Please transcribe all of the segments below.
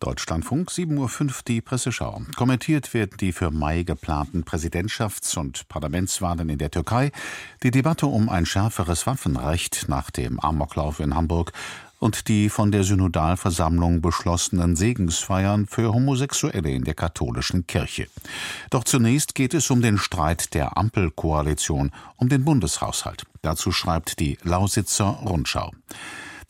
Deutschlandfunk, 7.05 Uhr die Presseschau. Kommentiert werden die für Mai geplanten Präsidentschafts- und Parlamentswahlen in der Türkei, die Debatte um ein schärferes Waffenrecht nach dem Amoklauf in Hamburg und die von der Synodalversammlung beschlossenen Segensfeiern für Homosexuelle in der katholischen Kirche. Doch zunächst geht es um den Streit der Ampelkoalition um den Bundeshaushalt. Dazu schreibt die Lausitzer Rundschau.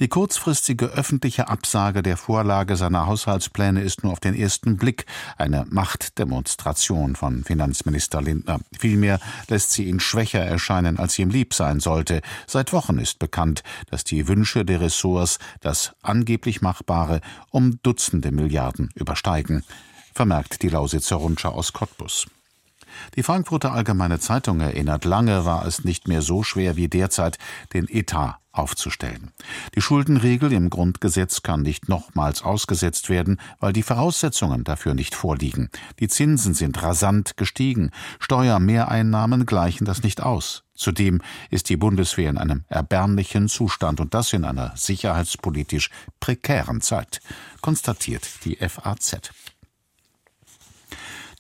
Die kurzfristige öffentliche Absage der Vorlage seiner Haushaltspläne ist nur auf den ersten Blick eine Machtdemonstration von Finanzminister Lindner. Vielmehr lässt sie ihn schwächer erscheinen, als ihm lieb sein sollte. Seit Wochen ist bekannt, dass die Wünsche der Ressorts das angeblich Machbare um Dutzende Milliarden übersteigen, vermerkt die Lausitzer Rundschau aus Cottbus. Die Frankfurter Allgemeine Zeitung erinnert, lange war es nicht mehr so schwer wie derzeit, den Etat aufzustellen. Die Schuldenregel im Grundgesetz kann nicht nochmals ausgesetzt werden, weil die Voraussetzungen dafür nicht vorliegen. Die Zinsen sind rasant gestiegen, Steuermehreinnahmen gleichen das nicht aus. Zudem ist die Bundeswehr in einem erbärmlichen Zustand und das in einer sicherheitspolitisch prekären Zeit, konstatiert die FAZ.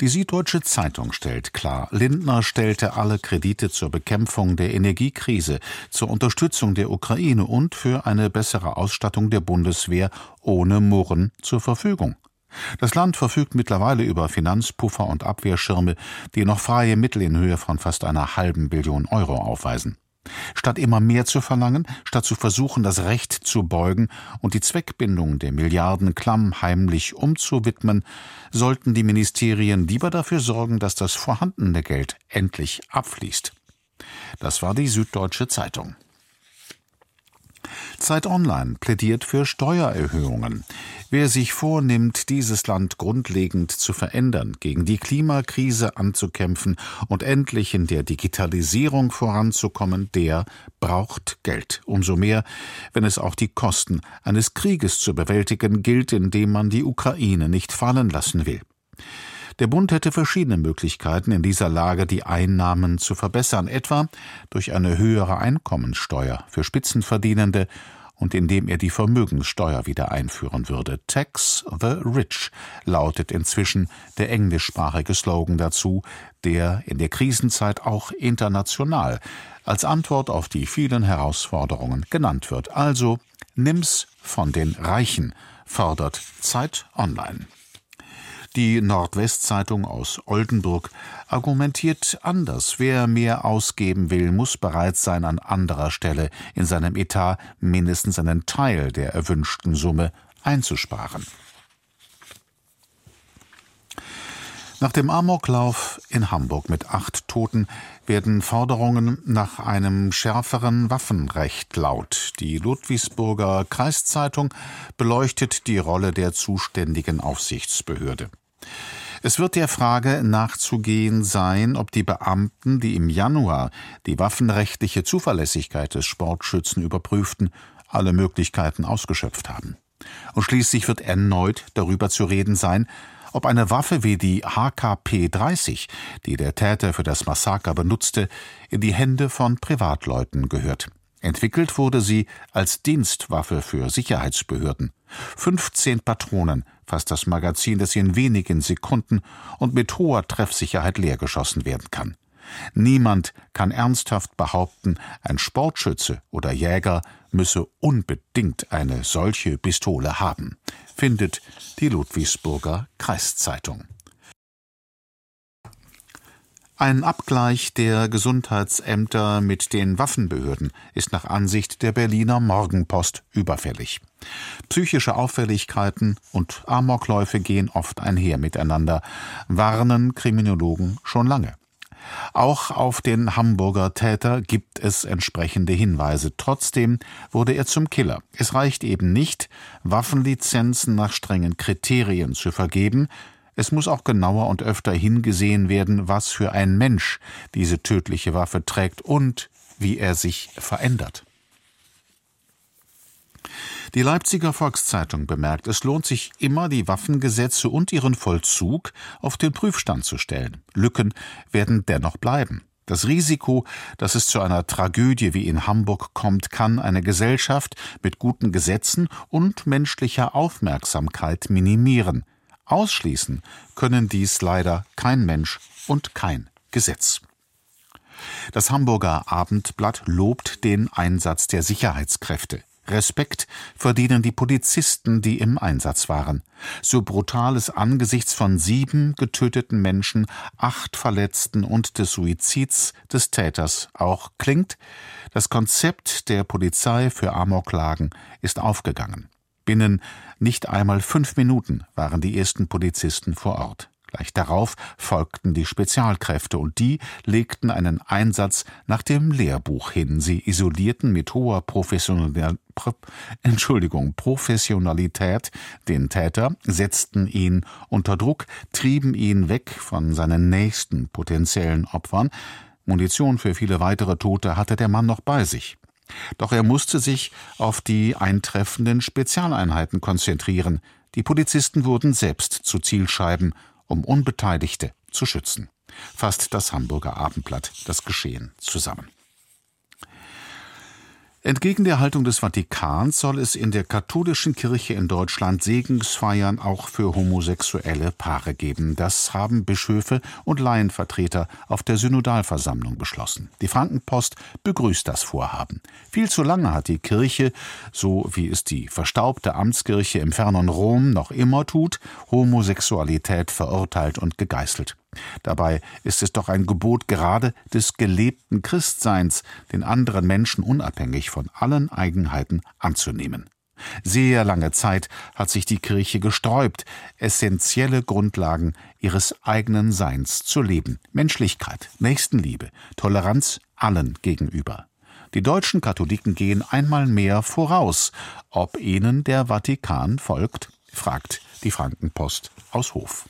Die Süddeutsche Zeitung stellt klar, Lindner stellte alle Kredite zur Bekämpfung der Energiekrise, zur Unterstützung der Ukraine und für eine bessere Ausstattung der Bundeswehr ohne Murren zur Verfügung. Das Land verfügt mittlerweile über Finanzpuffer und Abwehrschirme, die noch freie Mittel in Höhe von fast einer halben Billion Euro aufweisen. Statt immer mehr zu verlangen, statt zu versuchen, das Recht zu beugen und die Zweckbindung der Milliarden klammheimlich umzuwidmen, sollten die Ministerien lieber dafür sorgen, dass das vorhandene Geld endlich abfließt. Das war die Süddeutsche Zeitung. Zeit Online plädiert für Steuererhöhungen. Wer sich vornimmt, dieses Land grundlegend zu verändern, gegen die Klimakrise anzukämpfen und endlich in der Digitalisierung voranzukommen, der braucht Geld. Umso mehr, wenn es auch die Kosten eines Krieges zu bewältigen gilt, indem man die Ukraine nicht fallen lassen will. Der Bund hätte verschiedene Möglichkeiten, in dieser Lage die Einnahmen zu verbessern, etwa durch eine höhere Einkommensteuer für Spitzenverdienende und indem er die Vermögenssteuer wieder einführen würde. Tax the Rich lautet inzwischen der englischsprachige Slogan dazu, der in der Krisenzeit auch international als Antwort auf die vielen Herausforderungen genannt wird. Also nimm's von den Reichen, fordert Zeit Online. Die Nordwestzeitung aus Oldenburg argumentiert anders. Wer mehr ausgeben will, muss bereit sein, an anderer Stelle in seinem Etat mindestens einen Teil der erwünschten Summe einzusparen. Nach dem Amoklauf in Hamburg mit acht Toten werden Forderungen nach einem schärferen Waffenrecht laut. Die Ludwigsburger Kreiszeitung beleuchtet die Rolle der zuständigen Aufsichtsbehörde. Es wird der Frage nachzugehen sein, ob die Beamten, die im Januar die waffenrechtliche Zuverlässigkeit des Sportschützen überprüften, alle Möglichkeiten ausgeschöpft haben. Und schließlich wird erneut darüber zu reden sein, ob eine Waffe wie die HKP-30, die der Täter für das Massaker benutzte, in die Hände von Privatleuten gehört. Entwickelt wurde sie als Dienstwaffe für Sicherheitsbehörden. 15 Patronen fasst das Magazin, das in wenigen Sekunden und mit hoher Treffsicherheit leergeschossen werden kann. Niemand kann ernsthaft behaupten, ein Sportschütze oder Jäger müsse unbedingt eine solche Pistole haben, findet die Ludwigsburger Kreiszeitung. Ein Abgleich der Gesundheitsämter mit den Waffenbehörden ist nach Ansicht der Berliner Morgenpost überfällig. Psychische Auffälligkeiten und Amokläufe gehen oft einher miteinander, warnen Kriminologen schon lange. Auch auf den Hamburger Täter gibt es entsprechende Hinweise. Trotzdem wurde er zum Killer. Es reicht eben nicht, Waffenlizenzen nach strengen Kriterien zu vergeben, es muss auch genauer und öfter hingesehen werden, was für ein Mensch diese tödliche Waffe trägt und wie er sich verändert. Die Leipziger Volkszeitung bemerkt, es lohnt sich immer, die Waffengesetze und ihren Vollzug auf den Prüfstand zu stellen. Lücken werden dennoch bleiben. Das Risiko, dass es zu einer Tragödie wie in Hamburg kommt, kann eine Gesellschaft mit guten Gesetzen und menschlicher Aufmerksamkeit minimieren. Ausschließen können dies leider kein Mensch und kein Gesetz. Das Hamburger Abendblatt lobt den Einsatz der Sicherheitskräfte. Respekt verdienen die Polizisten, die im Einsatz waren. So brutal es angesichts von sieben getöteten Menschen, acht Verletzten und des Suizids des Täters auch klingt, das Konzept der Polizei für Amoklagen ist aufgegangen. Binnen nicht einmal fünf Minuten waren die ersten Polizisten vor Ort. Gleich darauf folgten die Spezialkräfte und die legten einen Einsatz nach dem Lehrbuch hin. Sie isolierten mit hoher Professionalität, Entschuldigung, Professionalität den Täter, setzten ihn unter Druck, trieben ihn weg von seinen nächsten potenziellen Opfern. Munition für viele weitere Tote hatte der Mann noch bei sich. Doch er musste sich auf die eintreffenden Spezialeinheiten konzentrieren. Die Polizisten wurden selbst zu Zielscheiben um Unbeteiligte zu schützen, fasst das Hamburger Abendblatt das Geschehen zusammen. Entgegen der Haltung des Vatikans soll es in der katholischen Kirche in Deutschland Segensfeiern auch für homosexuelle Paare geben. Das haben Bischöfe und Laienvertreter auf der Synodalversammlung beschlossen. Die Frankenpost begrüßt das Vorhaben. Viel zu lange hat die Kirche, so wie es die verstaubte Amtskirche im fernen Rom noch immer tut, Homosexualität verurteilt und gegeißelt. Dabei ist es doch ein Gebot gerade des gelebten Christseins, den anderen Menschen unabhängig von allen Eigenheiten anzunehmen. Sehr lange Zeit hat sich die Kirche gesträubt, essentielle Grundlagen ihres eigenen Seins zu leben. Menschlichkeit, Nächstenliebe, Toleranz allen gegenüber. Die deutschen Katholiken gehen einmal mehr voraus. Ob ihnen der Vatikan folgt, fragt die Frankenpost aus Hof.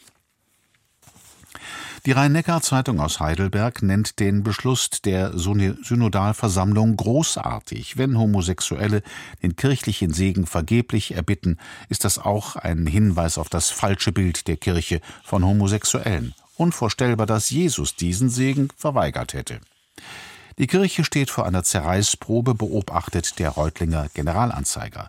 Die Rhein-Neckar-Zeitung aus Heidelberg nennt den Beschluss der Synodalversammlung großartig. Wenn Homosexuelle den kirchlichen Segen vergeblich erbitten, ist das auch ein Hinweis auf das falsche Bild der Kirche von Homosexuellen. Unvorstellbar, dass Jesus diesen Segen verweigert hätte. Die Kirche steht vor einer Zerreißprobe, beobachtet der Reutlinger Generalanzeiger.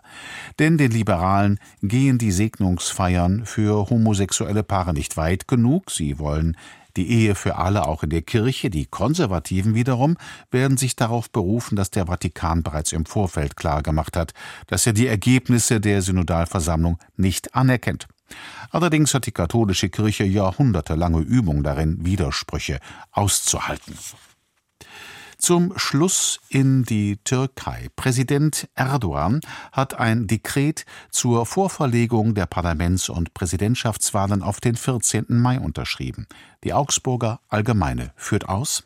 Denn den Liberalen gehen die Segnungsfeiern für homosexuelle Paare nicht weit genug. Sie wollen die Ehe für alle auch in der Kirche, die Konservativen wiederum werden sich darauf berufen, dass der Vatikan bereits im Vorfeld klargemacht hat, dass er die Ergebnisse der Synodalversammlung nicht anerkennt. Allerdings hat die katholische Kirche jahrhundertelange Übung darin, Widersprüche auszuhalten. Zum Schluss in die Türkei. Präsident Erdogan hat ein Dekret zur Vorverlegung der Parlaments- und Präsidentschaftswahlen auf den 14. Mai unterschrieben. Die Augsburger Allgemeine führt aus,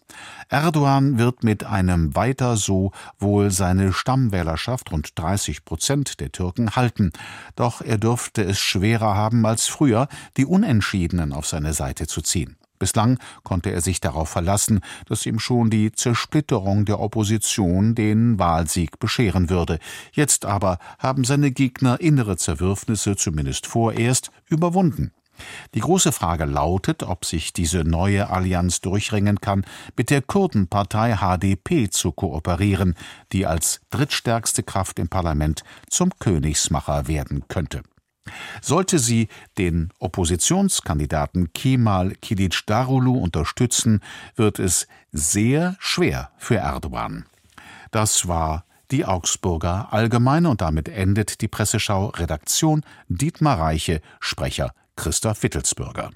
Erdogan wird mit einem weiter so wohl seine Stammwählerschaft rund 30 Prozent der Türken halten. Doch er dürfte es schwerer haben als früher, die Unentschiedenen auf seine Seite zu ziehen. Bislang konnte er sich darauf verlassen, dass ihm schon die Zersplitterung der Opposition den Wahlsieg bescheren würde. Jetzt aber haben seine Gegner innere Zerwürfnisse zumindest vorerst überwunden. Die große Frage lautet, ob sich diese neue Allianz durchringen kann, mit der Kurdenpartei HDP zu kooperieren, die als drittstärkste Kraft im Parlament zum Königsmacher werden könnte. Sollte sie den Oppositionskandidaten Kemal Kilicdaroglu unterstützen, wird es sehr schwer für Erdogan. Das war die Augsburger Allgemeine und damit endet die Presseschau Redaktion Dietmar Reiche, Sprecher Christoph Wittelsbürger.